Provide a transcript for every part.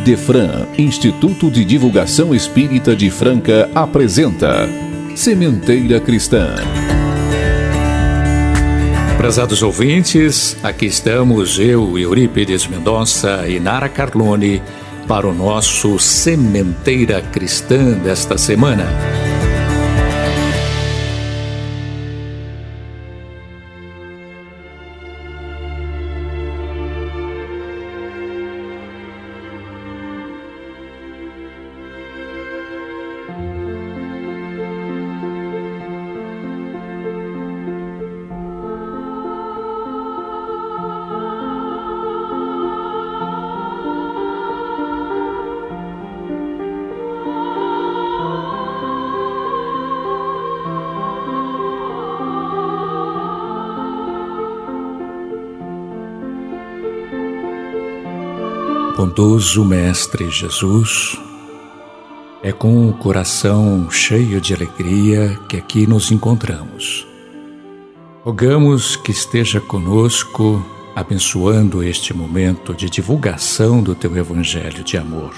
Idefran, Instituto de Divulgação Espírita de Franca, apresenta Sementeira Cristã. Prezados ouvintes, aqui estamos eu, Eurípides Mendonça e Nara Carlone para o nosso Sementeira Cristã desta semana. Bondoso Mestre Jesus, é com o coração cheio de alegria que aqui nos encontramos. Rogamos que esteja conosco, abençoando este momento de divulgação do Teu Evangelho de amor.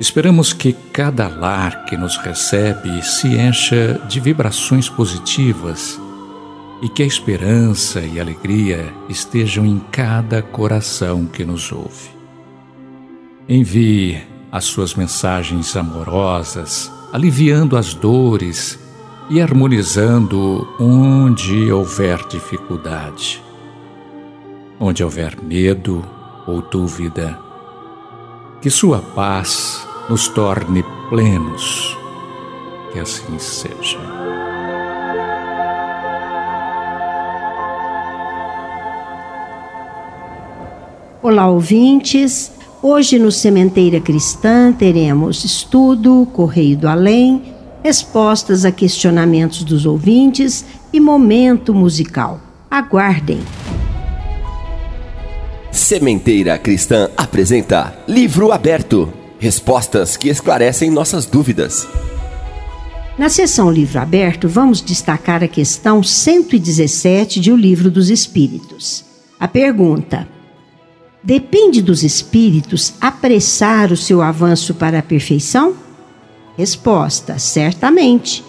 Esperamos que cada lar que nos recebe se encha de vibrações positivas e que a esperança e alegria estejam em cada coração que nos ouve. Envie as suas mensagens amorosas, aliviando as dores e harmonizando onde houver dificuldade. Onde houver medo ou dúvida, que Sua paz nos torne plenos. Que assim seja. Olá, ouvintes. Hoje no Sementeira Cristã teremos estudo, Correio do Além, respostas a questionamentos dos ouvintes e momento musical. Aguardem! Sementeira Cristã apresenta Livro Aberto Respostas que esclarecem nossas dúvidas. Na sessão Livro Aberto, vamos destacar a questão 117 de O Livro dos Espíritos. A pergunta: Depende dos espíritos apressar o seu avanço para a perfeição? Resposta: certamente.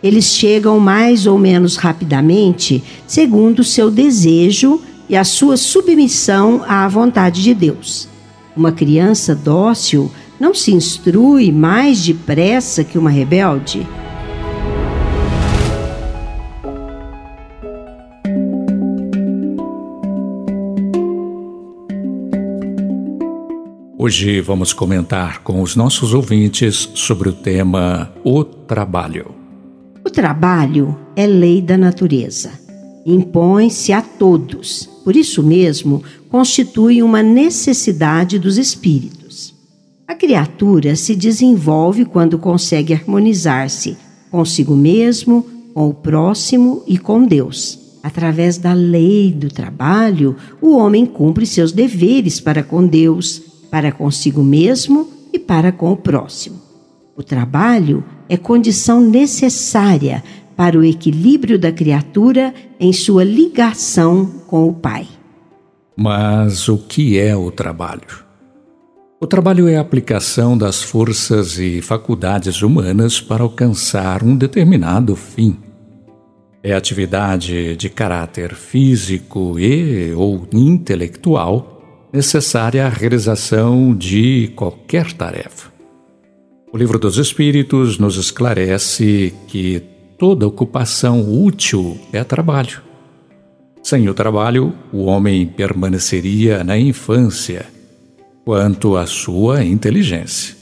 Eles chegam mais ou menos rapidamente, segundo o seu desejo e a sua submissão à vontade de Deus. Uma criança dócil não se instrui mais depressa que uma rebelde? Hoje vamos comentar com os nossos ouvintes sobre o tema O Trabalho. O trabalho é lei da natureza. Impõe-se a todos. Por isso mesmo, constitui uma necessidade dos espíritos. A criatura se desenvolve quando consegue harmonizar-se consigo mesmo, com o próximo e com Deus. Através da lei do trabalho, o homem cumpre seus deveres para com Deus para consigo mesmo e para com o próximo. O trabalho é condição necessária para o equilíbrio da criatura em sua ligação com o Pai. Mas o que é o trabalho? O trabalho é a aplicação das forças e faculdades humanas para alcançar um determinado fim. É atividade de caráter físico e ou intelectual necessária à realização de qualquer tarefa. O Livro dos Espíritos nos esclarece que toda ocupação útil é trabalho. Sem o trabalho, o homem permaneceria na infância quanto à sua inteligência.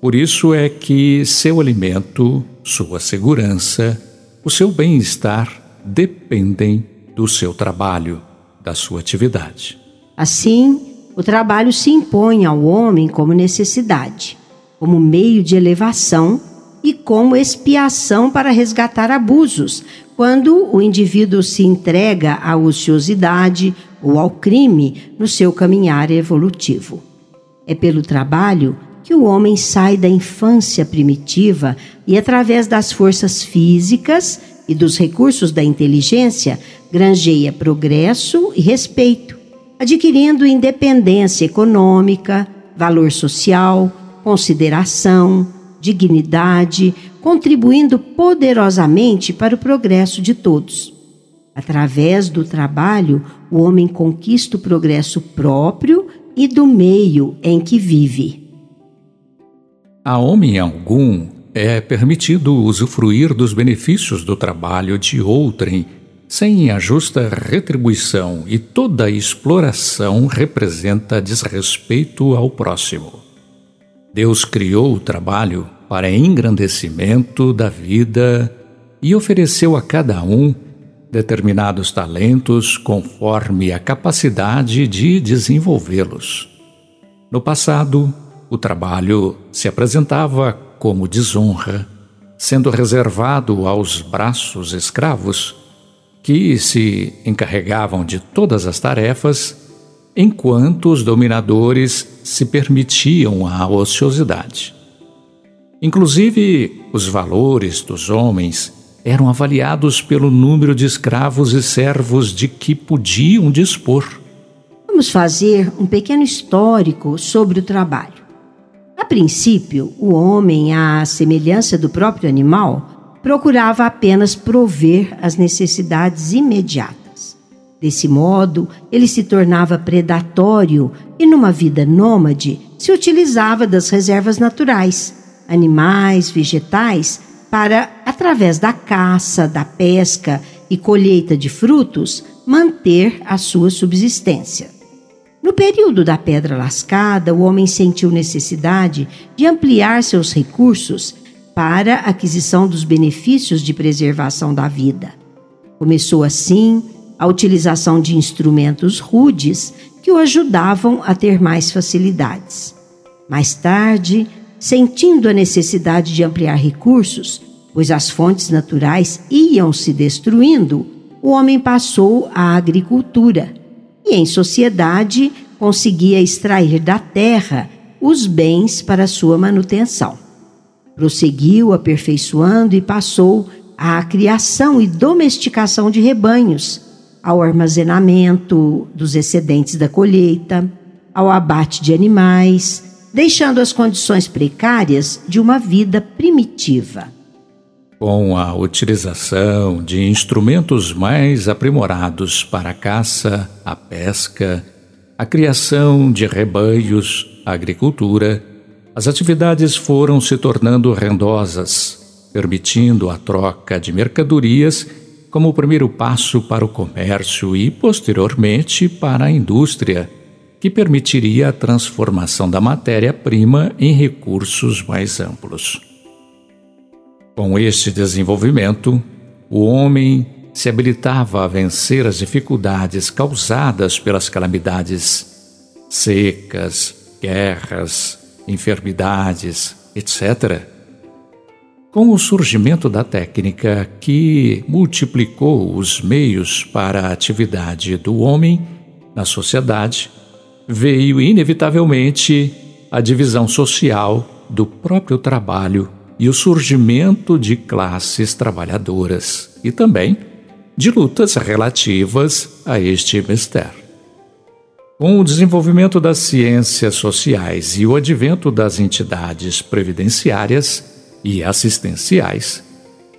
Por isso é que seu alimento, sua segurança, o seu bem-estar dependem do seu trabalho, da sua atividade. Assim, o trabalho se impõe ao homem como necessidade, como meio de elevação e como expiação para resgatar abusos, quando o indivíduo se entrega à ociosidade ou ao crime no seu caminhar evolutivo. É pelo trabalho que o homem sai da infância primitiva e, através das forças físicas e dos recursos da inteligência, granjeia progresso e respeito adquirindo independência econômica, valor social, consideração, dignidade, contribuindo poderosamente para o progresso de todos. Através do trabalho, o homem conquista o progresso próprio e do meio em que vive. A homem algum é permitido usufruir dos benefícios do trabalho de outrem sem a justa retribuição e toda exploração representa desrespeito ao próximo. Deus criou o trabalho para engrandecimento da vida e ofereceu a cada um determinados talentos conforme a capacidade de desenvolvê-los. No passado, o trabalho se apresentava como desonra, sendo reservado aos braços escravos, que se encarregavam de todas as tarefas, enquanto os dominadores se permitiam a ociosidade. Inclusive, os valores dos homens eram avaliados pelo número de escravos e servos de que podiam dispor. Vamos fazer um pequeno histórico sobre o trabalho. A princípio, o homem, à semelhança do próprio animal, procurava apenas prover as necessidades imediatas. Desse modo, ele se tornava predatório e, numa vida nômade, se utilizava das reservas naturais, animais, vegetais, para, através da caça, da pesca e colheita de frutos, manter a sua subsistência. No período da pedra lascada, o homem sentiu necessidade de ampliar seus recursos para a aquisição dos benefícios de preservação da vida. Começou assim a utilização de instrumentos rudes que o ajudavam a ter mais facilidades. Mais tarde, sentindo a necessidade de ampliar recursos, pois as fontes naturais iam se destruindo, o homem passou à agricultura e, em sociedade, conseguia extrair da terra os bens para sua manutenção. Prosseguiu aperfeiçoando e passou à criação e domesticação de rebanhos, ao armazenamento dos excedentes da colheita, ao abate de animais, deixando as condições precárias de uma vida primitiva. Com a utilização de instrumentos mais aprimorados para a caça, a pesca, a criação de rebanhos, a agricultura, as atividades foram se tornando rendosas, permitindo a troca de mercadorias como o primeiro passo para o comércio e, posteriormente, para a indústria que permitiria a transformação da matéria-prima em recursos mais amplos. Com este desenvolvimento, o homem se habilitava a vencer as dificuldades causadas pelas calamidades secas, guerras, enfermidades, etc. Com o surgimento da técnica que multiplicou os meios para a atividade do homem na sociedade, veio inevitavelmente a divisão social do próprio trabalho e o surgimento de classes trabalhadoras e também de lutas relativas a este mistério. Com o desenvolvimento das ciências sociais e o advento das entidades previdenciárias e assistenciais,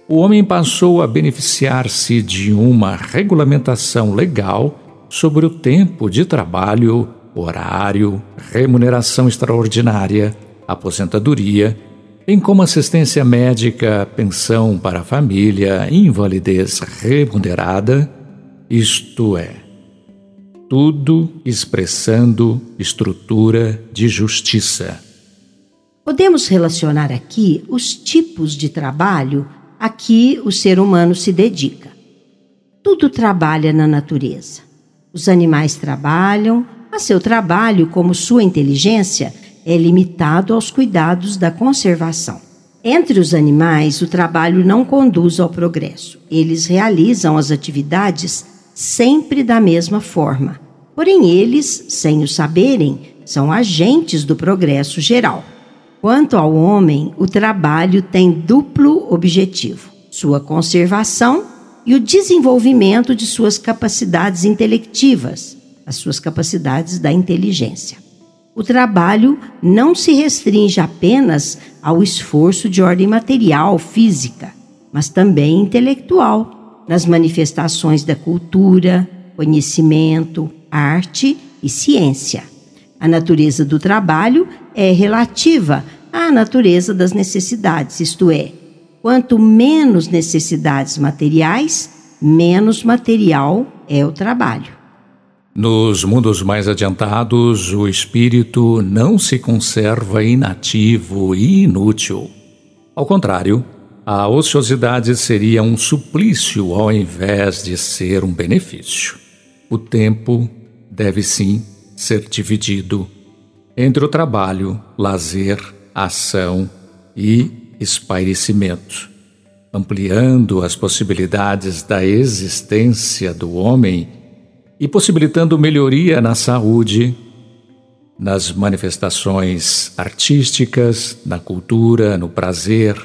o homem passou a beneficiar-se de uma regulamentação legal sobre o tempo de trabalho horário, remuneração extraordinária, aposentadoria, bem como assistência médica, pensão para a família, invalidez remunerada, isto é, tudo expressando estrutura de justiça. Podemos relacionar aqui os tipos de trabalho a que o ser humano se dedica. Tudo trabalha na natureza. Os animais trabalham, mas seu trabalho, como sua inteligência, é limitado aos cuidados da conservação. Entre os animais, o trabalho não conduz ao progresso. Eles realizam as atividades sempre da mesma forma. Porém, eles, sem o saberem, são agentes do progresso geral. Quanto ao homem, o trabalho tem duplo objetivo: sua conservação e o desenvolvimento de suas capacidades intelectivas, as suas capacidades da inteligência. O trabalho não se restringe apenas ao esforço de ordem material, física, mas também intelectual, nas manifestações da cultura, conhecimento, arte e ciência. A natureza do trabalho é relativa à natureza das necessidades, isto é, quanto menos necessidades materiais, menos material é o trabalho. Nos mundos mais adiantados, o espírito não se conserva inativo e inútil. Ao contrário, a ociosidade seria um suplício ao invés de ser um benefício. O tempo deve sim ser dividido entre o trabalho, lazer, ação e espairecimento, ampliando as possibilidades da existência do homem e possibilitando melhoria na saúde, nas manifestações artísticas, na cultura, no prazer,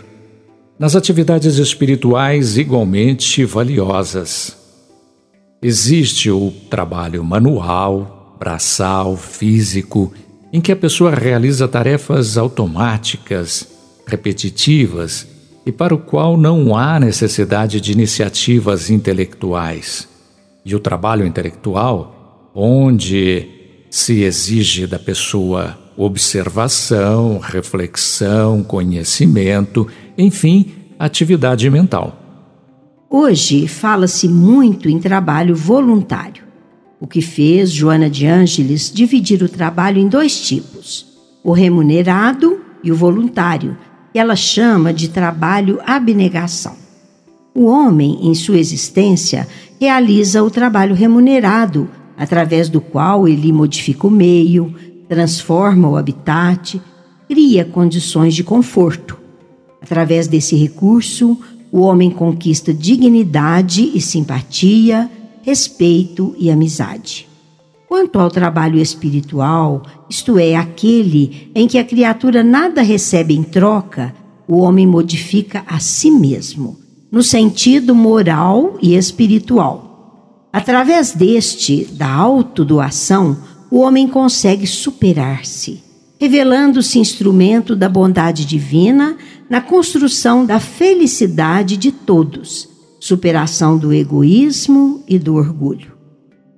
nas atividades espirituais igualmente valiosas. Existe o trabalho manual, braçal, físico, em que a pessoa realiza tarefas automáticas, repetitivas e para o qual não há necessidade de iniciativas intelectuais e o trabalho intelectual, onde se exige da pessoa observação, reflexão, conhecimento, enfim, atividade mental. Hoje fala-se muito em trabalho voluntário, o que fez Joana de Ângeles dividir o trabalho em dois tipos: o remunerado e o voluntário, que ela chama de trabalho abnegação. O homem, em sua existência, realiza o trabalho remunerado, através do qual ele modifica o meio, transforma o habitat, cria condições de conforto. Através desse recurso, o homem conquista dignidade e simpatia, respeito e amizade. Quanto ao trabalho espiritual, isto é, aquele em que a criatura nada recebe em troca, o homem modifica a si mesmo no sentido moral e espiritual. Através deste, da autodoação, o homem consegue superar-se, revelando-se instrumento da bondade divina na construção da felicidade de todos, superação do egoísmo e do orgulho.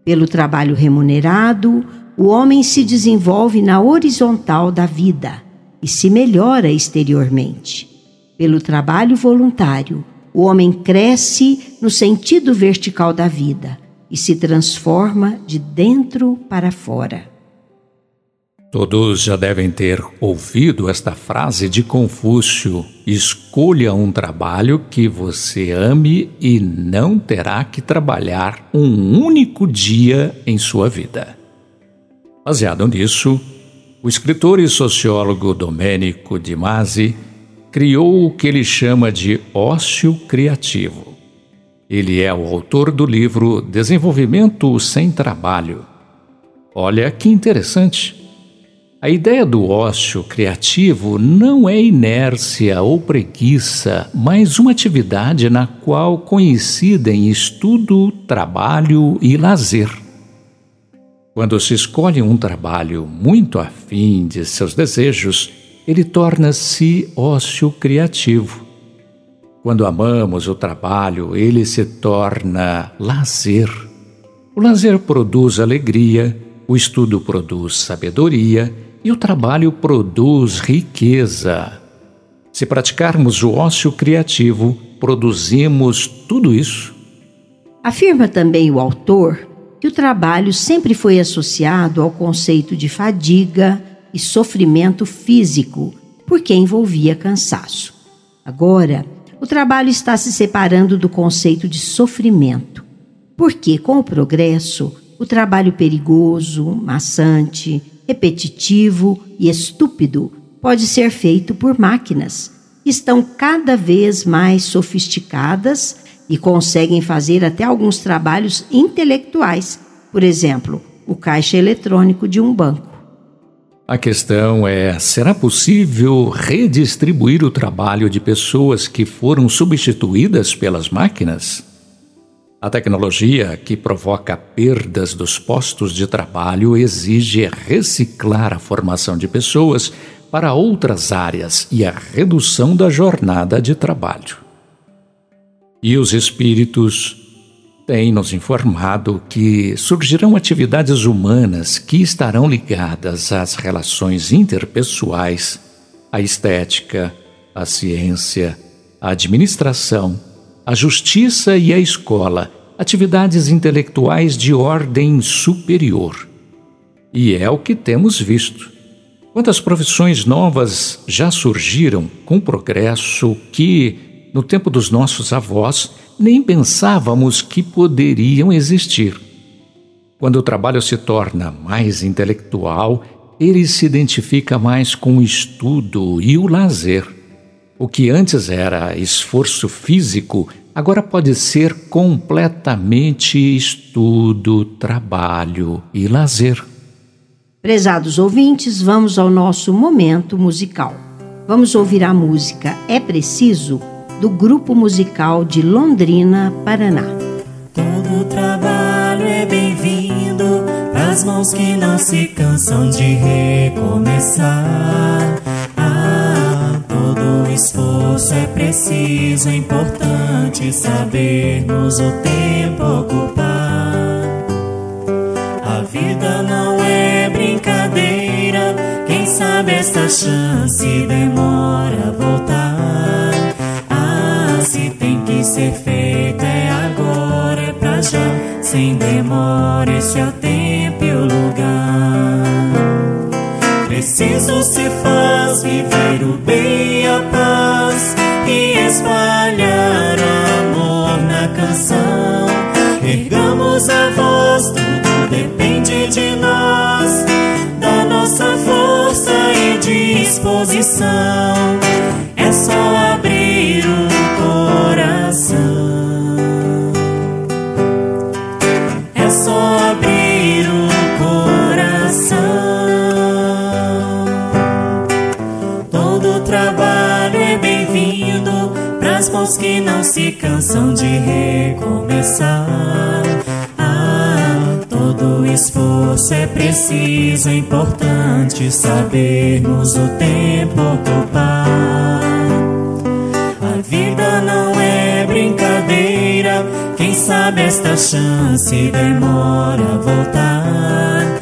Pelo trabalho remunerado, o homem se desenvolve na horizontal da vida e se melhora exteriormente. Pelo trabalho voluntário, o homem cresce no sentido vertical da vida e se transforma de dentro para fora. Todos já devem ter ouvido esta frase de Confúcio: escolha um trabalho que você ame e não terá que trabalhar um único dia em sua vida. Baseado nisso, o escritor e sociólogo Domênico Di Masi criou o que ele chama de ócio criativo. Ele é o autor do livro Desenvolvimento Sem Trabalho. Olha que interessante. A ideia do ócio criativo não é inércia ou preguiça, mas uma atividade na qual coincidem estudo, trabalho e lazer. Quando se escolhe um trabalho muito afim de seus desejos, ele torna-se ócio criativo. Quando amamos o trabalho, ele se torna lazer. O lazer produz alegria, o estudo produz sabedoria e o trabalho produz riqueza. Se praticarmos o ócio criativo, produzimos tudo isso. Afirma também o autor que o trabalho sempre foi associado ao conceito de fadiga, e sofrimento físico, porque envolvia cansaço. Agora, o trabalho está se separando do conceito de sofrimento, porque com o progresso, o trabalho perigoso, maçante, repetitivo e estúpido pode ser feito por máquinas estão cada vez mais sofisticadas e conseguem fazer até alguns trabalhos intelectuais, por exemplo, o caixa eletrônico de um banco. A questão é: será possível redistribuir o trabalho de pessoas que foram substituídas pelas máquinas? A tecnologia que provoca perdas dos postos de trabalho exige reciclar a formação de pessoas para outras áreas e a redução da jornada de trabalho. E os espíritos têm nos informado que surgirão atividades humanas que estarão ligadas às relações interpessoais, à estética, à ciência, à administração a justiça e a escola, atividades intelectuais de ordem superior. E é o que temos visto. Quantas profissões novas já surgiram com progresso que, no tempo dos nossos avós, nem pensávamos que poderiam existir. Quando o trabalho se torna mais intelectual, ele se identifica mais com o estudo e o lazer. O que antes era esforço físico agora pode ser completamente estudo, trabalho e lazer. Prezados ouvintes, vamos ao nosso momento musical. Vamos ouvir a música É Preciso, do grupo musical de Londrina, Paraná. Todo trabalho é bem-vindo, as mãos que não se cansam de recomeçar esforço é preciso, é importante sabermos o tempo ocupar. A vida não é brincadeira, quem sabe esta chance demora a voltar. Ah, se tem que ser feito é agora, é pra já, sem demora, esse é o tempo Preciso se faz viver o bem e a paz e espalhar amor na canção. Ergamos a voz, tudo depende de nós, da nossa força e disposição. É só abrir o coração. Mãos que não se cansam de recomeçar. Ah, todo esforço é preciso, é importante sabermos o tempo ocupar. A vida não é brincadeira, quem sabe esta chance demora a voltar.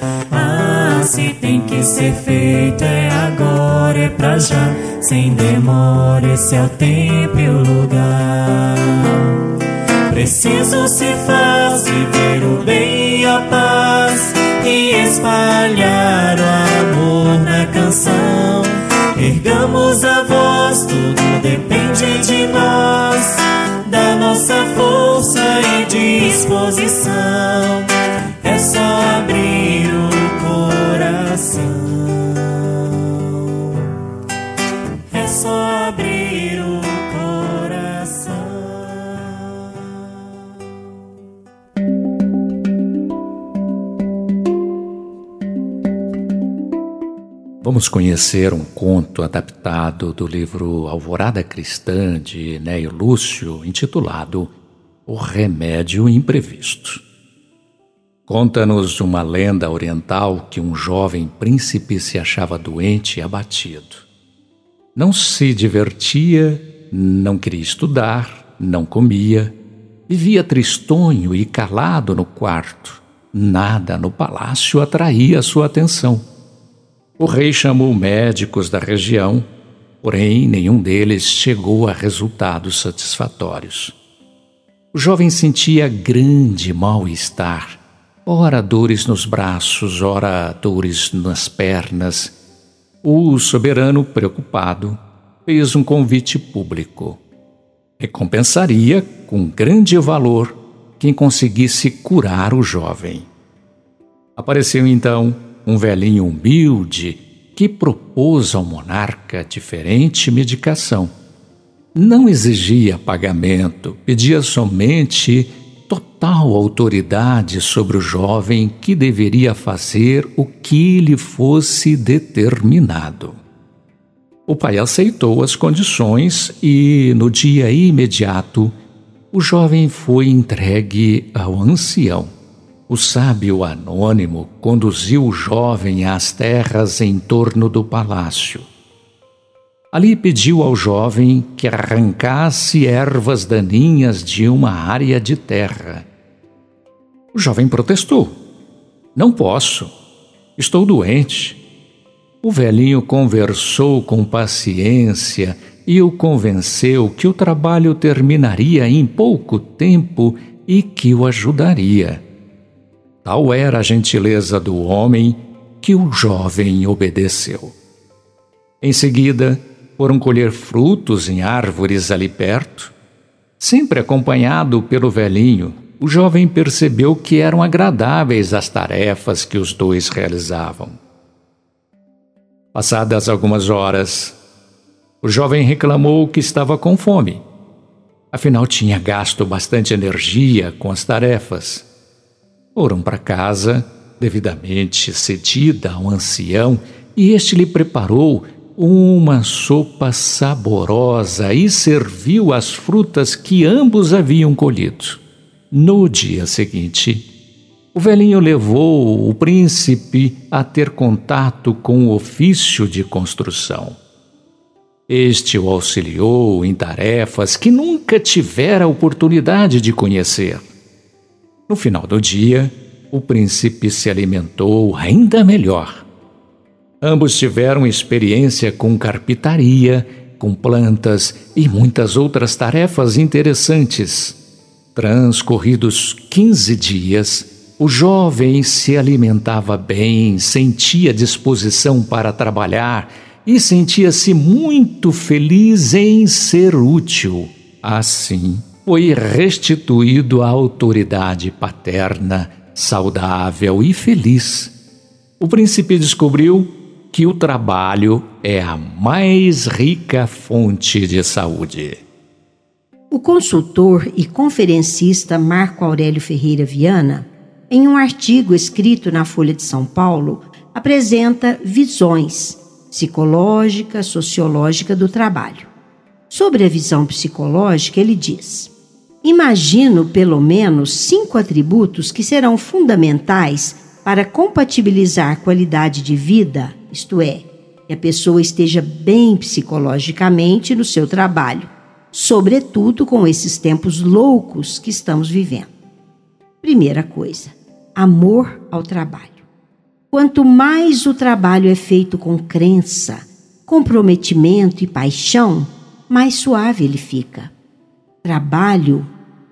Se tem que ser feito é agora, é pra já sem demora, esse é o tempo e o lugar. Preciso se faz viver o bem e a paz e espalhar o amor na canção. Ergamos a voz, tudo depende de nós, da nossa força e disposição. É só abrir Vamos conhecer um conto adaptado do livro Alvorada Cristã de Neio Lúcio, intitulado O Remédio Imprevisto. Conta-nos uma lenda oriental que um jovem príncipe se achava doente e abatido. Não se divertia, não queria estudar, não comia, vivia tristonho e calado no quarto. Nada no palácio atraía sua atenção. O rei chamou médicos da região, porém nenhum deles chegou a resultados satisfatórios. O jovem sentia grande mal-estar, ora dores nos braços, ora dores nas pernas. O soberano, preocupado, fez um convite público. Recompensaria com grande valor quem conseguisse curar o jovem. Apareceu então um velhinho humilde que propôs ao monarca diferente medicação. Não exigia pagamento, pedia somente total autoridade sobre o jovem que deveria fazer o que lhe fosse determinado. O pai aceitou as condições e, no dia imediato, o jovem foi entregue ao ancião. O sábio anônimo conduziu o jovem às terras em torno do palácio. Ali pediu ao jovem que arrancasse ervas daninhas de uma área de terra. O jovem protestou: Não posso, estou doente. O velhinho conversou com paciência e o convenceu que o trabalho terminaria em pouco tempo e que o ajudaria. Tal era a gentileza do homem que o jovem obedeceu. Em seguida, foram colher frutos em árvores ali perto. Sempre acompanhado pelo velhinho, o jovem percebeu que eram agradáveis as tarefas que os dois realizavam. Passadas algumas horas, o jovem reclamou que estava com fome. Afinal, tinha gasto bastante energia com as tarefas. Foram para casa, devidamente cedida ao ancião, e este lhe preparou uma sopa saborosa e serviu as frutas que ambos haviam colhido. No dia seguinte, o velhinho levou o príncipe a ter contato com o ofício de construção. Este o auxiliou em tarefas que nunca tivera oportunidade de conhecer. No final do dia, o príncipe se alimentou ainda melhor. Ambos tiveram experiência com carpintaria, com plantas e muitas outras tarefas interessantes. Transcorridos 15 dias, o jovem se alimentava bem, sentia disposição para trabalhar e sentia-se muito feliz em ser útil. Assim, foi restituído à autoridade paterna, saudável e feliz. O príncipe descobriu que o trabalho é a mais rica fonte de saúde. O consultor e conferencista Marco Aurélio Ferreira Viana, em um artigo escrito na Folha de São Paulo, apresenta visões psicológica, sociológica do trabalho. Sobre a visão psicológica, ele diz: Imagino pelo menos cinco atributos que serão fundamentais para compatibilizar qualidade de vida, isto é, que a pessoa esteja bem psicologicamente no seu trabalho, sobretudo com esses tempos loucos que estamos vivendo. Primeira coisa, amor ao trabalho. Quanto mais o trabalho é feito com crença, comprometimento e paixão, mais suave ele fica. Trabalho,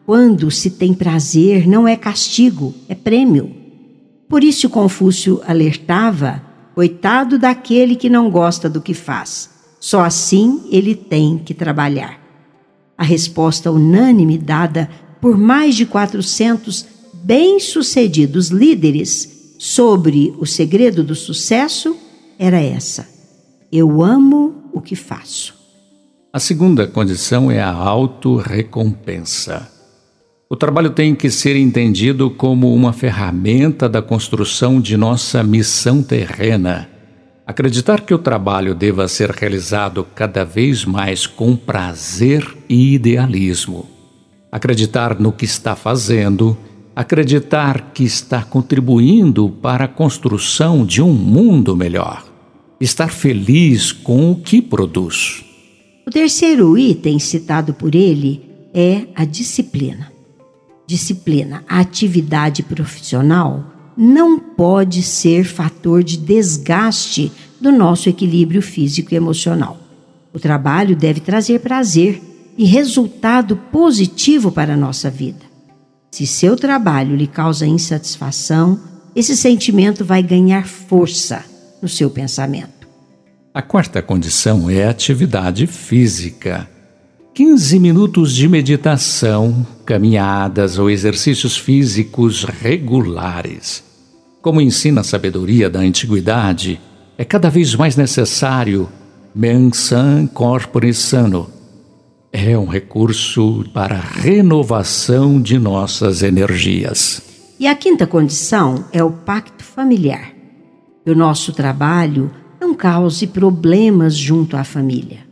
quando se tem prazer, não é castigo, é prêmio. Por isso Confúcio alertava: coitado daquele que não gosta do que faz. Só assim ele tem que trabalhar. A resposta unânime dada por mais de 400 bem-sucedidos líderes sobre o segredo do sucesso era essa: eu amo o que faço. A segunda condição é a autorrecompensa. O trabalho tem que ser entendido como uma ferramenta da construção de nossa missão terrena. Acreditar que o trabalho deva ser realizado cada vez mais com prazer e idealismo. Acreditar no que está fazendo acreditar que está contribuindo para a construção de um mundo melhor, estar feliz com o que produz. O terceiro item citado por ele é a disciplina. Disciplina, a atividade profissional, não pode ser fator de desgaste do nosso equilíbrio físico e emocional. O trabalho deve trazer prazer e resultado positivo para a nossa vida. Se seu trabalho lhe causa insatisfação, esse sentimento vai ganhar força no seu pensamento. A quarta condição é atividade física. 15 minutos de meditação, caminhadas ou exercícios físicos regulares. Como ensina a sabedoria da antiguidade, é cada vez mais necessário mens san corpore sano, é um recurso para a renovação de nossas energias. E a quinta condição é o pacto familiar. O nosso trabalho não cause problemas junto à família.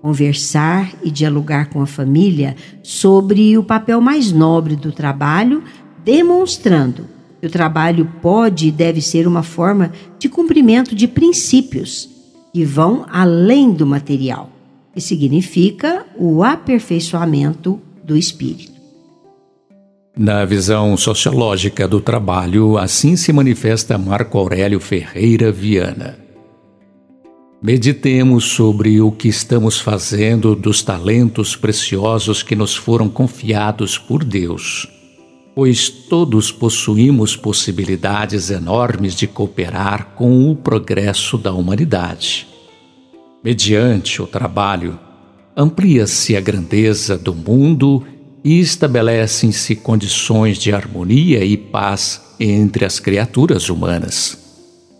conversar e dialogar com a família sobre o papel mais nobre do trabalho, demonstrando que o trabalho pode e deve ser uma forma de cumprimento de princípios que vão além do material, que significa o aperfeiçoamento do espírito. Na visão sociológica do trabalho, assim se manifesta Marco Aurélio Ferreira Viana. Meditemos sobre o que estamos fazendo dos talentos preciosos que nos foram confiados por Deus, pois todos possuímos possibilidades enormes de cooperar com o progresso da humanidade. Mediante o trabalho, amplia-se a grandeza do mundo e estabelecem-se condições de harmonia e paz entre as criaturas humanas.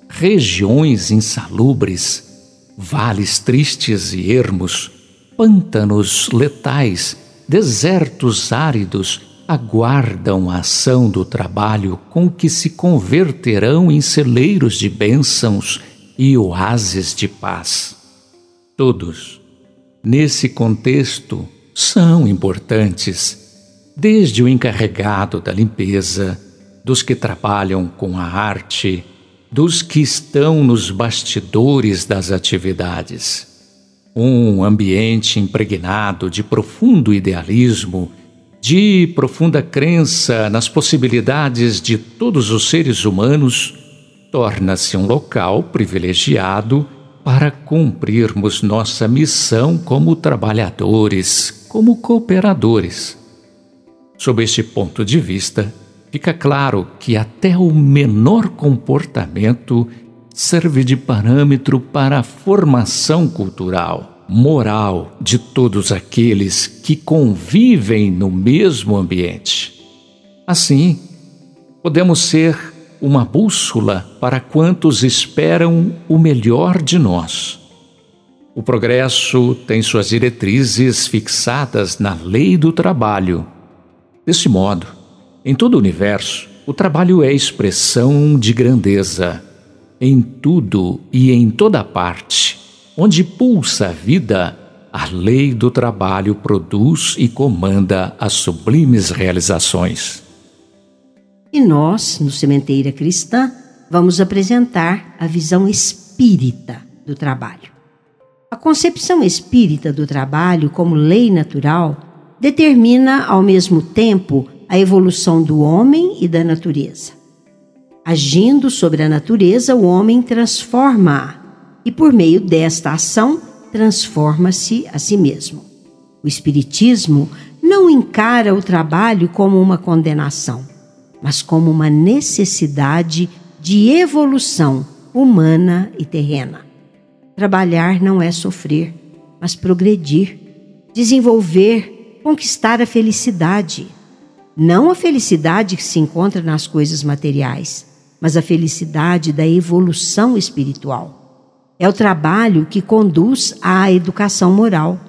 Regiões insalubres vales tristes e ermos, pântanos letais, desertos áridos aguardam a ação do trabalho com que se converterão em celeiros de bênçãos e oásis de paz. Todos, nesse contexto, são importantes, desde o encarregado da limpeza, dos que trabalham com a arte, dos que estão nos bastidores das atividades. Um ambiente impregnado de profundo idealismo, de profunda crença nas possibilidades de todos os seres humanos, torna-se um local privilegiado para cumprirmos nossa missão como trabalhadores, como cooperadores. Sob este ponto de vista, fica claro que até o menor comportamento serve de parâmetro para a formação cultural, moral de todos aqueles que convivem no mesmo ambiente. Assim, podemos ser uma bússola para quantos esperam o melhor de nós. O progresso tem suas diretrizes fixadas na lei do trabalho. Desse modo, em todo o universo, o trabalho é expressão de grandeza. Em tudo e em toda parte, onde pulsa a vida, a lei do trabalho produz e comanda as sublimes realizações. E nós, no Sementeira Cristã, vamos apresentar a visão espírita do trabalho. A concepção espírita do trabalho como lei natural determina, ao mesmo tempo, a evolução do homem e da natureza. Agindo sobre a natureza, o homem transforma-a e, por meio desta ação, transforma-se a si mesmo. O Espiritismo não encara o trabalho como uma condenação, mas como uma necessidade de evolução humana e terrena. Trabalhar não é sofrer, mas progredir, desenvolver, conquistar a felicidade não a felicidade que se encontra nas coisas materiais, mas a felicidade da evolução espiritual. É o trabalho que conduz à educação moral.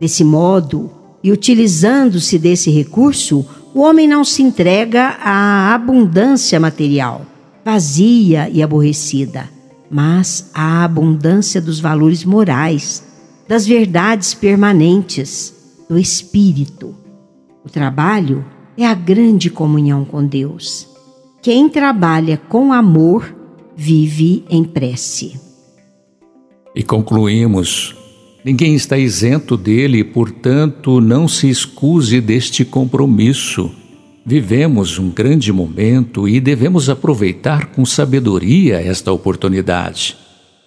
Desse modo, e utilizando-se desse recurso, o homem não se entrega à abundância material, vazia e aborrecida, mas à abundância dos valores morais, das verdades permanentes, do espírito. O trabalho é a grande comunhão com Deus. Quem trabalha com amor vive em prece. E concluímos: ninguém está isento dele, portanto, não se excuse deste compromisso. Vivemos um grande momento e devemos aproveitar com sabedoria esta oportunidade.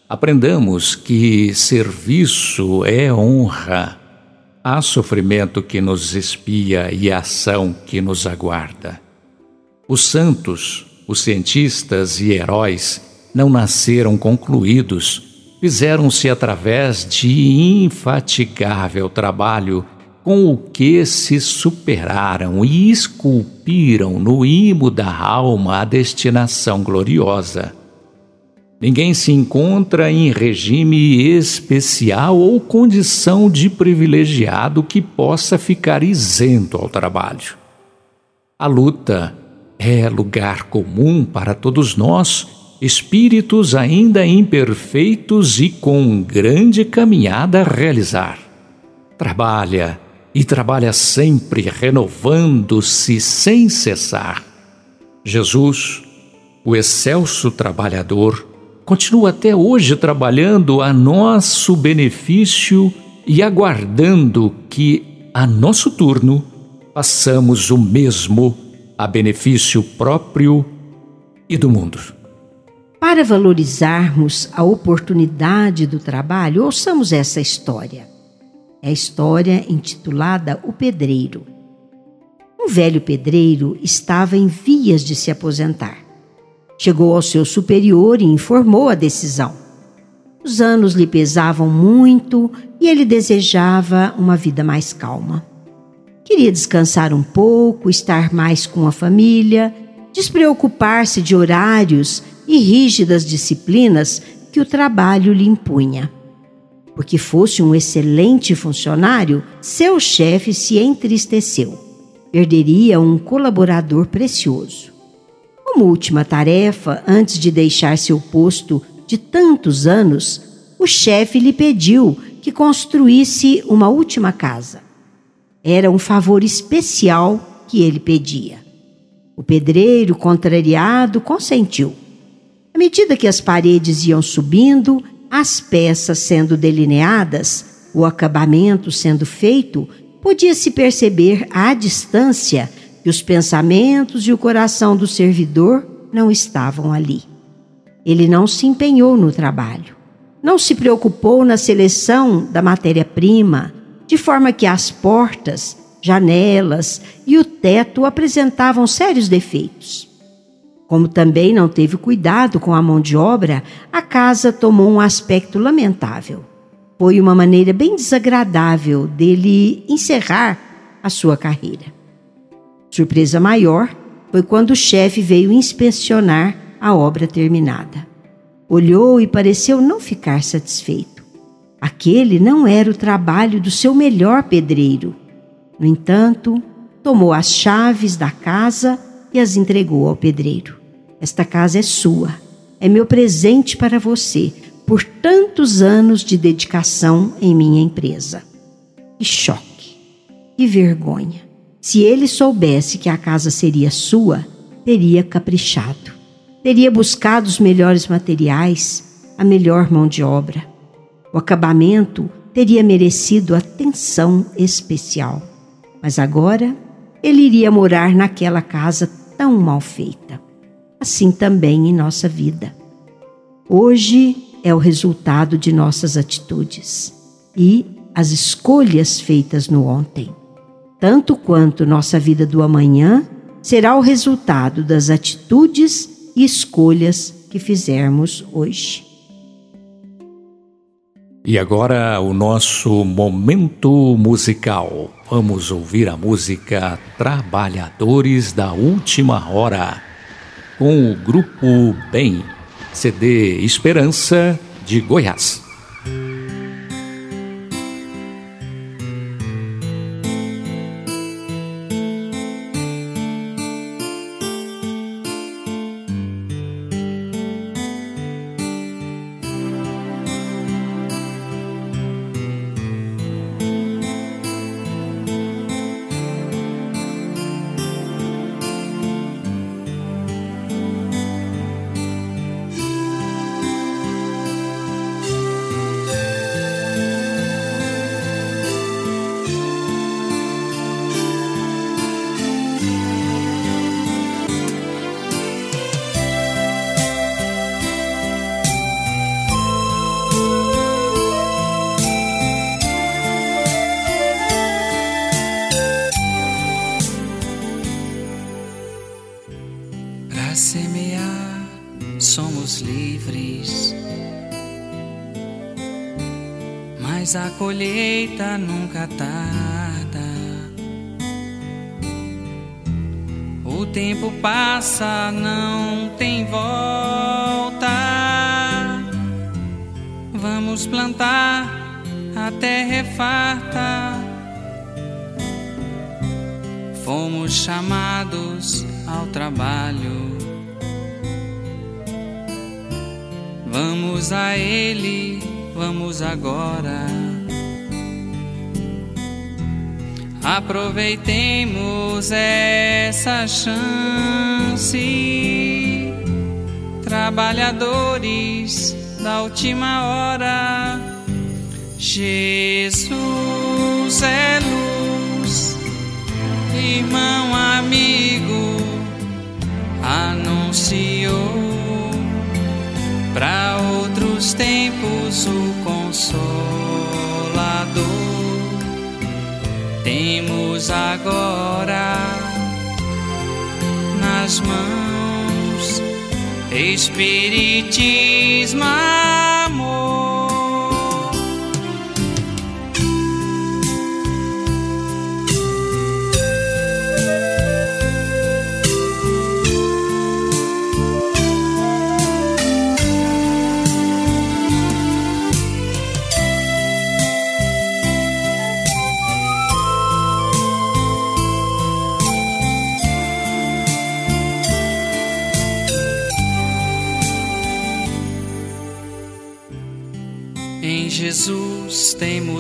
Aprendamos que serviço é honra Há sofrimento que nos espia e ação que nos aguarda. Os santos, os cientistas e heróis não nasceram concluídos, fizeram-se através de infatigável trabalho com o que se superaram e esculpiram no imo da alma a destinação gloriosa. Ninguém se encontra em regime especial ou condição de privilegiado que possa ficar isento ao trabalho. A luta é lugar comum para todos nós espíritos ainda imperfeitos e com grande caminhada a realizar. Trabalha e trabalha sempre, renovando-se sem cessar. Jesus, o excelso trabalhador, continua até hoje trabalhando a nosso benefício e aguardando que, a nosso turno, façamos o mesmo a benefício próprio e do mundo. Para valorizarmos a oportunidade do trabalho, ouçamos essa história. É a história intitulada O Pedreiro. Um velho pedreiro estava em vias de se aposentar. Chegou ao seu superior e informou a decisão. Os anos lhe pesavam muito e ele desejava uma vida mais calma. Queria descansar um pouco, estar mais com a família, despreocupar-se de horários e rígidas disciplinas que o trabalho lhe impunha. Porque fosse um excelente funcionário, seu chefe se entristeceu. Perderia um colaborador precioso. Como última tarefa, antes de deixar seu posto de tantos anos, o chefe lhe pediu que construísse uma última casa. Era um favor especial que ele pedia. O pedreiro, contrariado, consentiu. À medida que as paredes iam subindo, as peças sendo delineadas, o acabamento sendo feito, podia-se perceber à distância que os pensamentos e o coração do servidor não estavam ali. Ele não se empenhou no trabalho, não se preocupou na seleção da matéria-prima, de forma que as portas, janelas e o teto apresentavam sérios defeitos. Como também não teve cuidado com a mão de obra, a casa tomou um aspecto lamentável. Foi uma maneira bem desagradável dele encerrar a sua carreira. Surpresa maior foi quando o chefe veio inspecionar a obra terminada. Olhou e pareceu não ficar satisfeito. Aquele não era o trabalho do seu melhor pedreiro. No entanto, tomou as chaves da casa e as entregou ao pedreiro. Esta casa é sua, é meu presente para você por tantos anos de dedicação em minha empresa. Que choque, que vergonha. Se ele soubesse que a casa seria sua, teria caprichado. Teria buscado os melhores materiais, a melhor mão de obra. O acabamento teria merecido atenção especial. Mas agora ele iria morar naquela casa tão mal feita. Assim também em nossa vida. Hoje é o resultado de nossas atitudes e as escolhas feitas no ontem. Tanto quanto nossa vida do amanhã será o resultado das atitudes e escolhas que fizermos hoje. E agora o nosso momento musical. Vamos ouvir a música Trabalhadores da Última Hora, com o grupo Bem, CD Esperança de Goiás. A colheita nunca tarda. O tempo passa, não tem volta. Vamos plantar a terra é farta. Fomos chamados ao trabalho. Vamos a Ele, vamos agora. Aproveitemos essa chance, trabalhadores da última hora. Jesus é luz, irmão amigo, anunciou para outros tempos o consolador. Temos agora nas mãos Espiritismo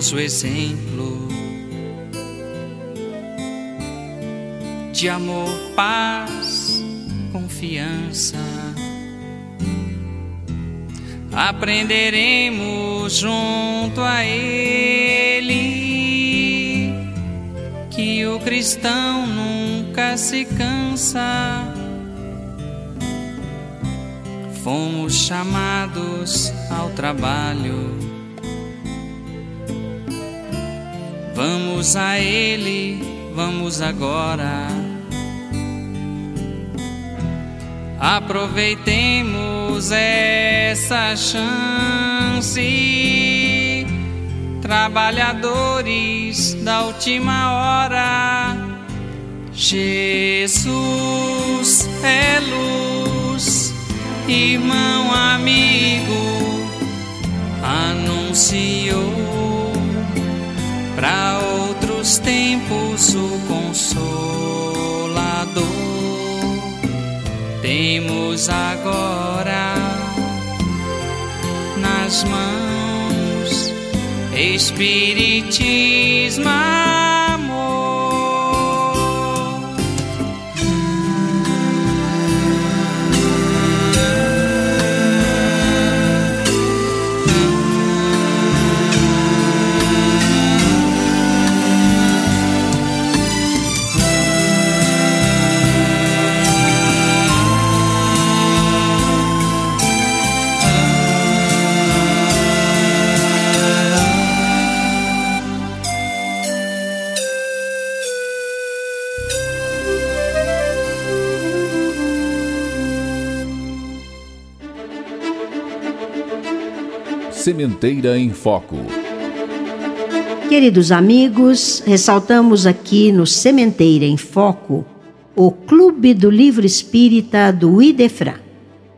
temos o exemplo de amor, paz, confiança. Aprenderemos junto a Ele que o cristão nunca se cansa. Fomos chamados ao trabalho Vamos a Ele, vamos agora. Aproveitemos essa chance, trabalhadores da última hora. Jesus é luz, irmão amigo, anunciou para outros tempos o consolador temos agora nas mãos Espiritismo. Sementeira em Foco. Queridos amigos, ressaltamos aqui no Sementeira em Foco o Clube do Livro Espírita do Idefran.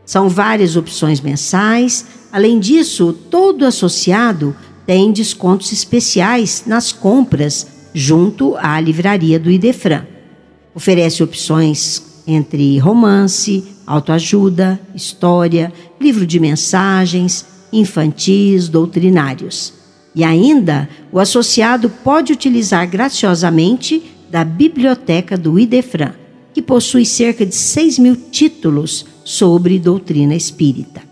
São várias opções mensais. Além disso, todo associado tem descontos especiais nas compras junto à livraria do Idefran. Oferece opções entre romance, autoajuda, história, livro de mensagens, infantis, doutrinários. E ainda, o associado pode utilizar graciosamente da biblioteca do Idefran, que possui cerca de 6 mil títulos sobre doutrina espírita.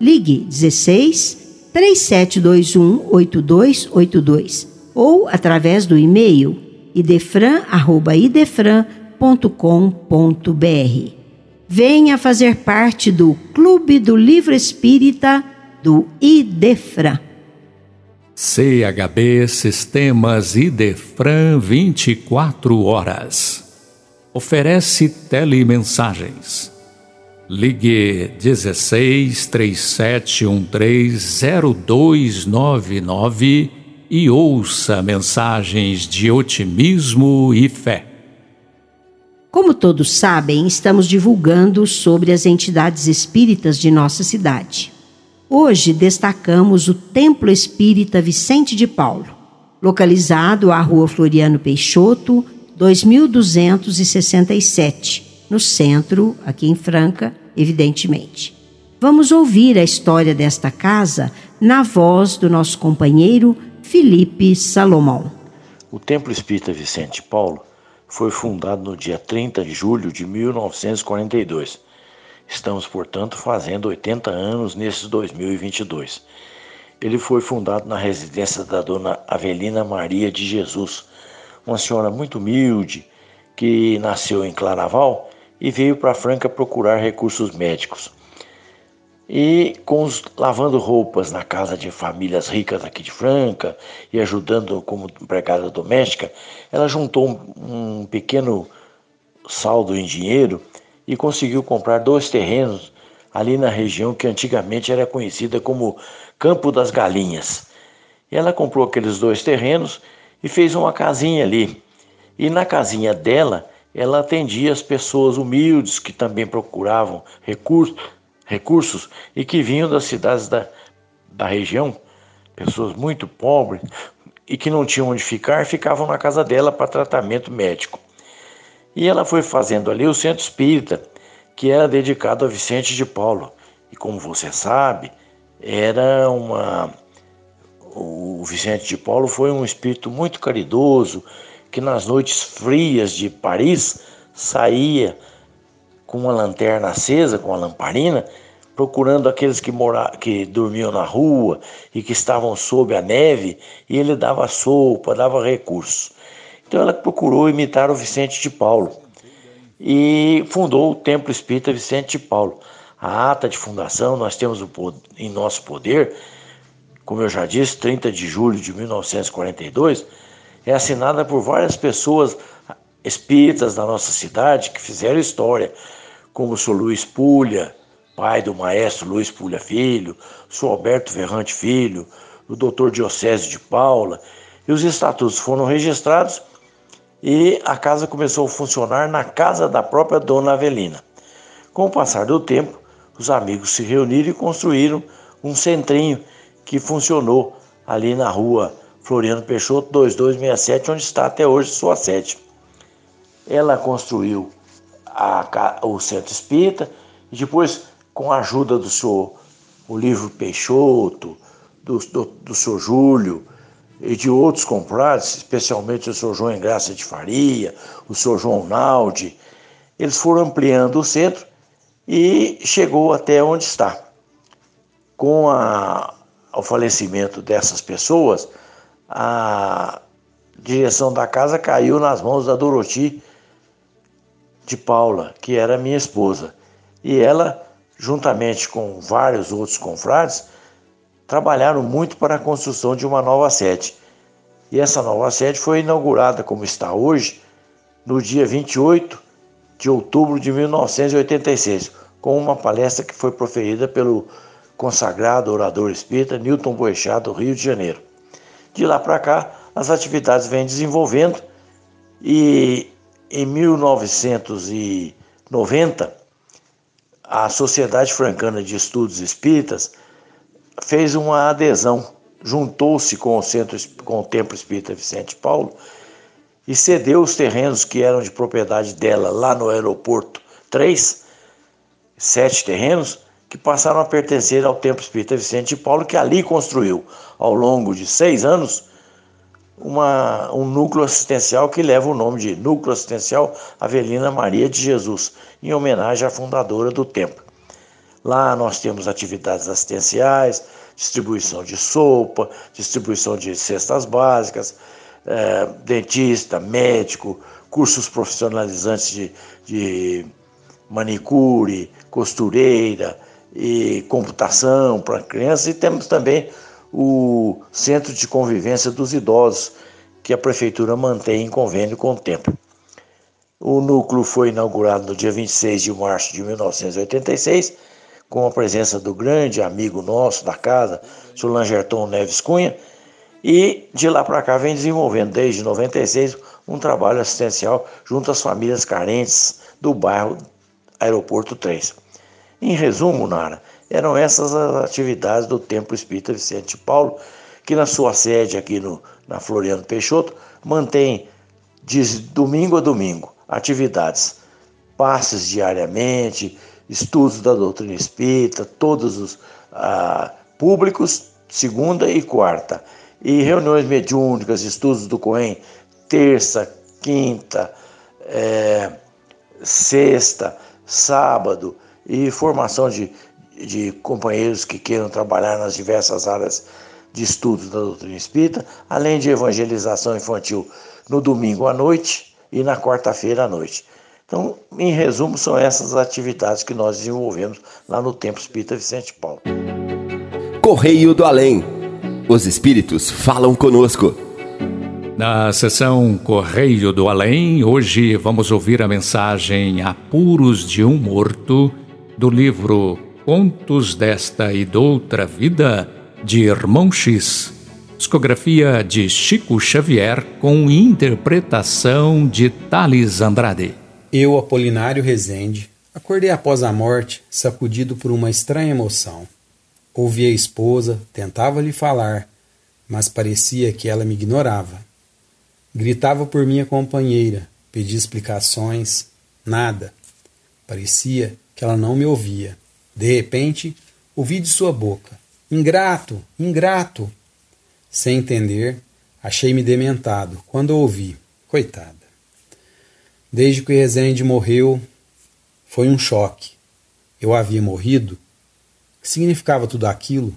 Ligue 16 3721 8282 ou através do e-mail idefran.idefran.com.br. Venha fazer parte do Clube do Livro Espírita do Idefran. CHB Sistemas Idefran 24 horas. Oferece telemensagens. Ligue 16 3713 0299 e ouça mensagens de otimismo e fé. Como todos sabem, estamos divulgando sobre as entidades espíritas de nossa cidade. Hoje destacamos o Templo Espírita Vicente de Paulo, localizado à Rua Floriano Peixoto, 2267, no centro, aqui em Franca, evidentemente. Vamos ouvir a história desta casa na voz do nosso companheiro Felipe Salomão. O Templo Espírita Vicente Paulo foi fundado no dia 30 de julho de 1942. Estamos, portanto, fazendo 80 anos nesses 2022. Ele foi fundado na residência da dona Avelina Maria de Jesus, uma senhora muito humilde que nasceu em Claraval e veio para Franca procurar recursos médicos. E com os, lavando roupas na casa de famílias ricas aqui de Franca e ajudando como empregada doméstica, ela juntou um, um pequeno saldo em dinheiro e conseguiu comprar dois terrenos ali na região que antigamente era conhecida como Campo das Galinhas. E ela comprou aqueles dois terrenos e fez uma casinha ali. E na casinha dela, ela atendia as pessoas humildes que também procuravam recursos, recursos e que vinham das cidades da, da região, pessoas muito pobres e que não tinham onde ficar, ficavam na casa dela para tratamento médico. E ela foi fazendo ali o centro espírita, que era dedicado a Vicente de Paulo. E como você sabe, era uma. O Vicente de Paulo foi um espírito muito caridoso, que nas noites frias de Paris saía com uma lanterna acesa, com uma lamparina, procurando aqueles que, mora, que dormiam na rua e que estavam sob a neve, e ele dava sopa, dava recursos. Então ela procurou imitar o Vicente de Paulo e fundou o Templo Espírita Vicente de Paulo. A ata de fundação nós temos em nosso poder, como eu já disse, 30 de julho de 1942, é assinada por várias pessoas espíritas da nossa cidade que fizeram história, como o Sr. Luiz Pulha, pai do maestro Luiz Pulha Filho, o Sr. Alberto Ferrante Filho, o Dr. Diocésio de Paula, e os estatutos foram registrados e a casa começou a funcionar na casa da própria dona Avelina. Com o passar do tempo, os amigos se reuniram e construíram um centrinho que funcionou ali na rua Floriano Peixoto 2267, onde está até hoje sua sede. Ela construiu a, o centro espírita e depois, com a ajuda do senhor o livro Peixoto, do, do, do senhor Júlio, e de outros comprados, especialmente o senhor João Engraça de Faria, o senhor João Naldi, eles foram ampliando o centro e chegou até onde está. Com a, o falecimento dessas pessoas, a direção da casa caiu nas mãos da Doroti de Paula, que era minha esposa. E ela, juntamente com vários outros confrades, trabalharam muito para a construção de uma nova sede. E essa nova sede foi inaugurada, como está hoje, no dia 28 de outubro de 1986, com uma palestra que foi proferida pelo consagrado orador espírita Newton Boechat, do Rio de Janeiro. De lá para cá, as atividades vêm desenvolvendo e em 1990, a Sociedade Francana de Estudos Espíritas fez uma adesão, juntou-se com o Centro com o Templo Espírita Vicente Paulo e cedeu os terrenos que eram de propriedade dela lá no aeroporto 3, sete terrenos que passaram a pertencer ao Templo Espírita Vicente Paulo, que ali construiu ao longo de seis anos uma, um núcleo assistencial que leva o nome de Núcleo Assistencial Avelina Maria de Jesus, em homenagem à fundadora do templo. Lá nós temos atividades assistenciais, distribuição de sopa, distribuição de cestas básicas, é, dentista, médico, cursos profissionalizantes de, de manicure, costureira e computação para crianças, e temos também o Centro de Convivência dos Idosos, que a Prefeitura mantém em convênio com o templo. O núcleo foi inaugurado no dia 26 de março de 1986 com a presença do grande amigo nosso da casa, o Langerton Neves Cunha, e de lá para cá vem desenvolvendo desde 96 um trabalho assistencial junto às famílias carentes do bairro Aeroporto 3. Em resumo, Nara, eram essas as atividades do Templo Espírita Vicente Paulo, que na sua sede aqui no, na Floriano Peixoto mantém de domingo a domingo atividades, passes diariamente, estudos da doutrina espírita, todos os ah, públicos, segunda e quarta. E reuniões mediúnicas, estudos do Coen, terça, quinta, é, sexta, sábado, e formação de, de companheiros que queiram trabalhar nas diversas áreas de estudos da doutrina espírita, além de evangelização infantil no domingo à noite e na quarta-feira à noite. Então, em resumo, são essas atividades que nós desenvolvemos lá no Templo Espírita Vicente Paulo. Correio do Além. Os espíritos falam conosco. Na sessão Correio do Além, hoje vamos ouvir a mensagem Apuros de um Morto do livro Contos desta e doutra Vida de Irmão X. Discografia de Chico Xavier com interpretação de Thales Andrade. Eu, Apolinário Rezende, acordei após a morte, sacudido por uma estranha emoção. Ouvi a esposa, tentava lhe falar, mas parecia que ela me ignorava. Gritava por minha companheira, pedia explicações, nada. Parecia que ela não me ouvia. De repente, ouvi de sua boca: Ingrato, ingrato. Sem entender, achei-me dementado quando ouvi. Coitada. Desde que Rezende morreu, foi um choque. Eu havia morrido? O que significava tudo aquilo?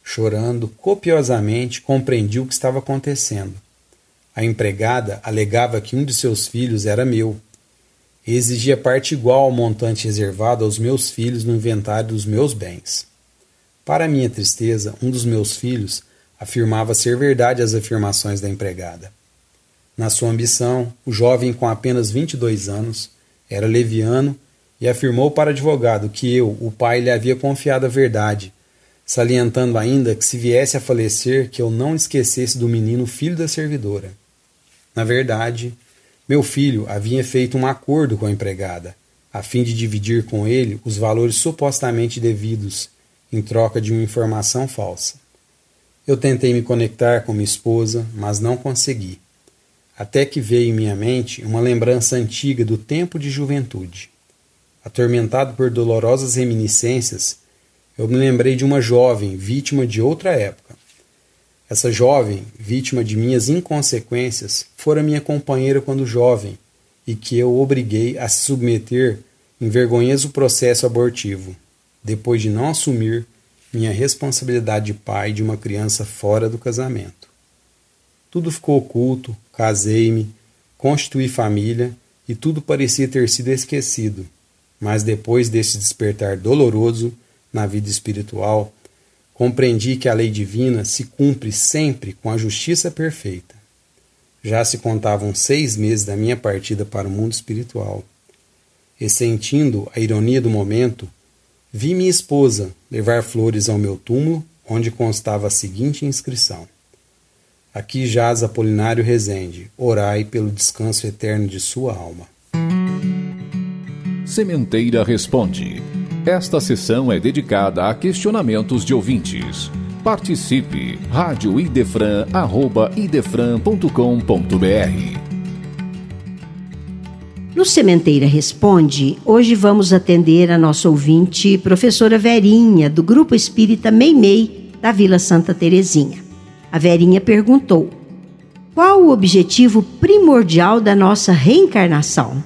Chorando copiosamente, compreendi o que estava acontecendo. A empregada alegava que um de seus filhos era meu e exigia parte igual ao montante reservado aos meus filhos no inventário dos meus bens. Para minha tristeza, um dos meus filhos afirmava ser verdade as afirmações da empregada. Na sua ambição, o jovem com apenas 22 anos era leviano e afirmou para advogado que eu, o pai, lhe havia confiado a verdade, salientando ainda que se viesse a falecer que eu não esquecesse do menino filho da servidora. Na verdade, meu filho havia feito um acordo com a empregada, a fim de dividir com ele os valores supostamente devidos, em troca de uma informação falsa. Eu tentei me conectar com minha esposa, mas não consegui. Até que veio em minha mente uma lembrança antiga do tempo de juventude. Atormentado por dolorosas reminiscências, eu me lembrei de uma jovem vítima de outra época. Essa jovem, vítima de minhas inconsequências, fora minha companheira quando jovem e que eu obriguei a se submeter em vergonhoso processo abortivo, depois de não assumir minha responsabilidade de pai de uma criança fora do casamento. Tudo ficou oculto, casei-me, constituí família e tudo parecia ter sido esquecido. Mas depois desse despertar doloroso na vida espiritual, compreendi que a lei divina se cumpre sempre com a justiça perfeita. Já se contavam seis meses da minha partida para o mundo espiritual. E sentindo a ironia do momento, vi minha esposa levar flores ao meu túmulo, onde constava a seguinte inscrição: Aqui jaz Apolinário Rezende, orai pelo descanso eterno de sua alma. Sementeira Responde. Esta sessão é dedicada a questionamentos de ouvintes. Participe! Rádio Idefran, arroba idefran.com.br No Sementeira Responde, hoje vamos atender a nossa ouvinte, professora Verinha, do Grupo Espírita Meimei, da Vila Santa Terezinha. A Verinha perguntou: Qual o objetivo primordial da nossa reencarnação?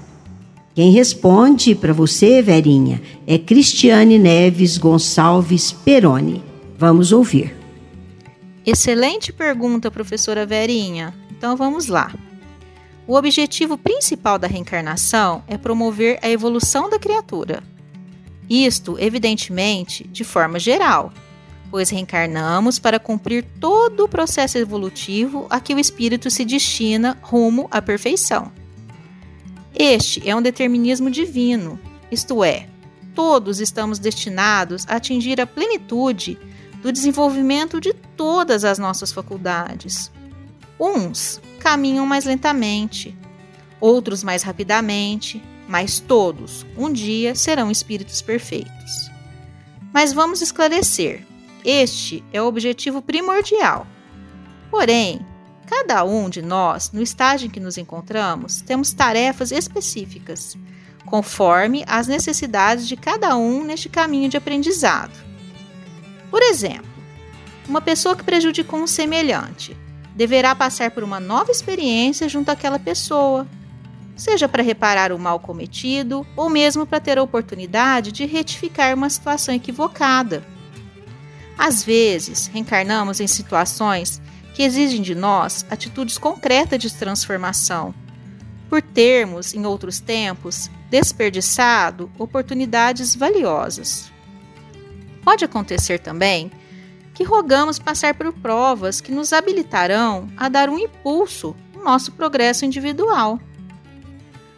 Quem responde para você, Verinha, é Cristiane Neves Gonçalves Peroni. Vamos ouvir. Excelente pergunta, professora Verinha. Então vamos lá. O objetivo principal da reencarnação é promover a evolução da criatura. Isto, evidentemente, de forma geral, pois reencarnamos para cumprir todo o processo evolutivo a que o espírito se destina rumo à perfeição. Este é um determinismo divino, isto é, todos estamos destinados a atingir a plenitude do desenvolvimento de todas as nossas faculdades. Uns caminham mais lentamente, outros mais rapidamente, mas todos um dia serão espíritos perfeitos. Mas vamos esclarecer: este é o objetivo primordial. Porém, Cada um de nós, no estágio em que nos encontramos, temos tarefas específicas, conforme as necessidades de cada um neste caminho de aprendizado. Por exemplo, uma pessoa que prejudicou um semelhante deverá passar por uma nova experiência junto àquela pessoa, seja para reparar o mal cometido ou mesmo para ter a oportunidade de retificar uma situação equivocada. Às vezes, reencarnamos em situações que exigem de nós atitudes concretas de transformação, por termos, em outros tempos, desperdiçado oportunidades valiosas. Pode acontecer também que rogamos passar por provas que nos habilitarão a dar um impulso no nosso progresso individual.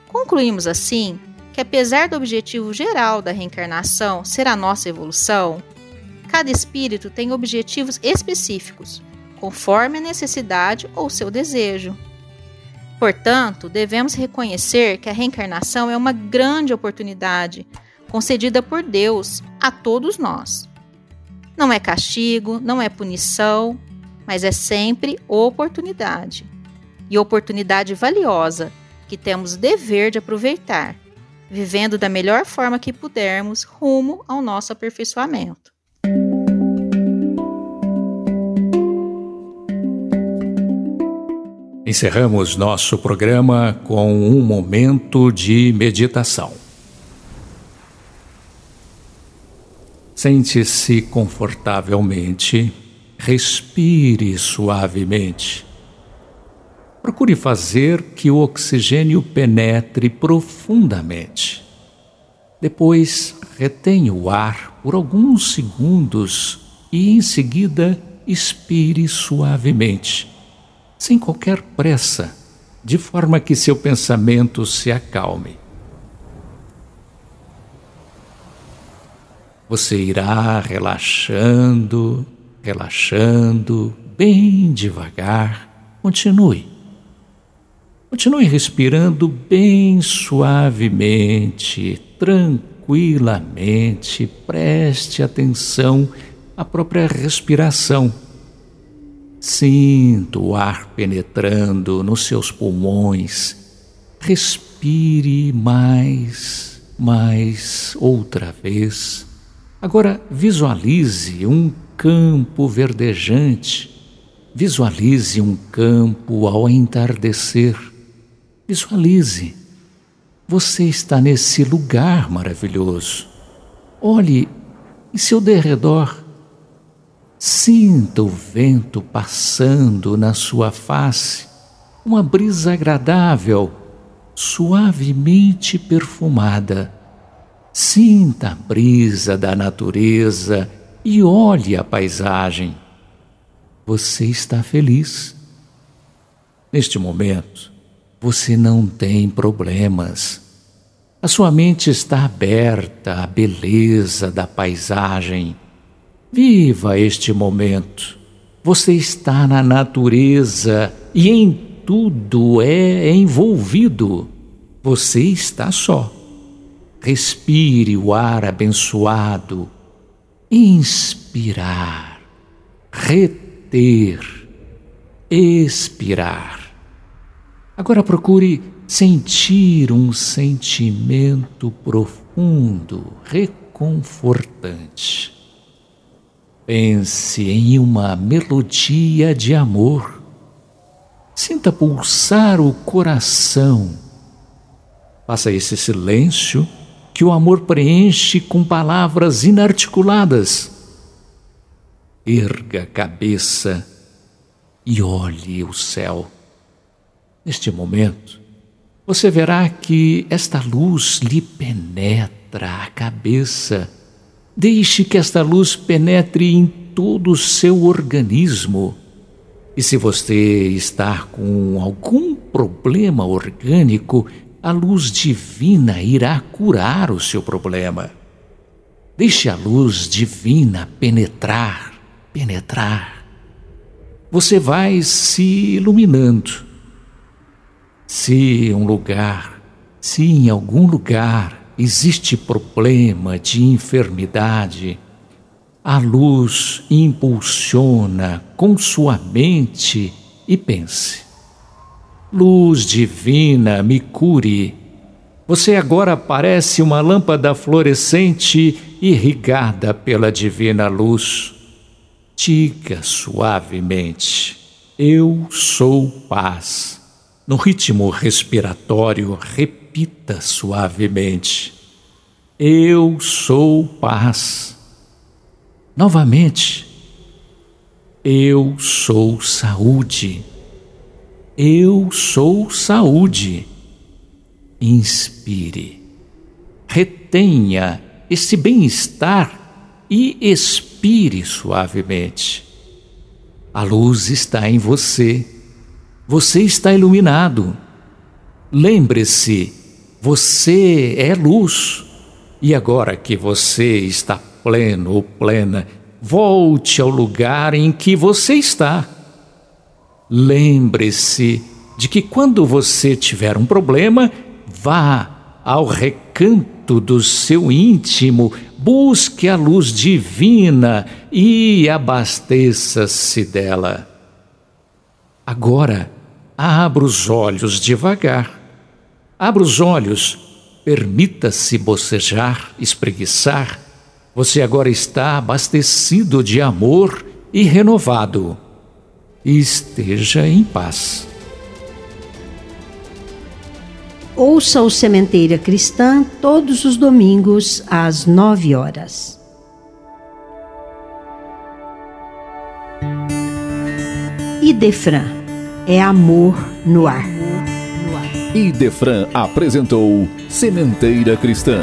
Concluímos assim que, apesar do objetivo geral da reencarnação ser a nossa evolução, cada espírito tem objetivos específicos, conforme a necessidade ou seu desejo. Portanto, devemos reconhecer que a reencarnação é uma grande oportunidade concedida por Deus a todos nós. Não é castigo, não é punição, mas é sempre oportunidade. E oportunidade valiosa que temos dever de aproveitar, vivendo da melhor forma que pudermos rumo ao nosso aperfeiçoamento. Encerramos nosso programa com um momento de meditação. Sente-se confortavelmente, respire suavemente. Procure fazer que o oxigênio penetre profundamente. Depois, retenha o ar por alguns segundos e, em seguida, expire suavemente sem qualquer pressa, de forma que seu pensamento se acalme. Você irá relaxando, relaxando, bem devagar. Continue. Continue respirando bem suavemente, tranquilamente. Preste atenção à própria respiração Sinta o ar penetrando nos seus pulmões. Respire mais, mais, outra vez. Agora visualize um campo verdejante. Visualize um campo ao entardecer. Visualize. Você está nesse lugar maravilhoso. Olhe em seu derredor Sinta o vento passando na sua face, uma brisa agradável, suavemente perfumada. Sinta a brisa da natureza e olhe a paisagem. Você está feliz. Neste momento, você não tem problemas. A sua mente está aberta à beleza da paisagem Viva este momento. Você está na natureza e em tudo é envolvido. Você está só. Respire o ar abençoado. Inspirar, reter, expirar. Agora procure sentir um sentimento profundo, reconfortante. Pense em uma melodia de amor. Sinta pulsar o coração. Faça esse silêncio que o amor preenche com palavras inarticuladas. Erga a cabeça e olhe o céu. Neste momento, você verá que esta luz lhe penetra a cabeça Deixe que esta luz penetre em todo o seu organismo. E se você está com algum problema orgânico, a luz divina irá curar o seu problema. Deixe a luz divina penetrar, penetrar. Você vai se iluminando. Se um lugar, se em algum lugar existe problema de enfermidade, a luz impulsiona com sua mente e pense: Luz divina, me cure. Você agora parece uma lâmpada fluorescente irrigada pela divina luz. Diga suavemente: Eu sou paz. No ritmo respiratório, repita suavemente: Eu sou paz. Novamente, eu sou saúde. Eu sou saúde. Inspire. Retenha esse bem-estar e expire suavemente. A luz está em você. Você está iluminado. Lembre-se, você é luz. E agora que você está pleno ou plena, volte ao lugar em que você está. Lembre-se de que quando você tiver um problema, vá ao recanto do seu íntimo, busque a luz divina e abasteça-se dela. Agora, abra os olhos devagar. Abra os olhos, permita-se bocejar, espreguiçar você agora está abastecido de amor e renovado. Esteja em paz. Ouça o Sementeira Cristã todos os domingos às nove horas. Idefran é amor no ar. Idefran apresentou Sementeira Cristã.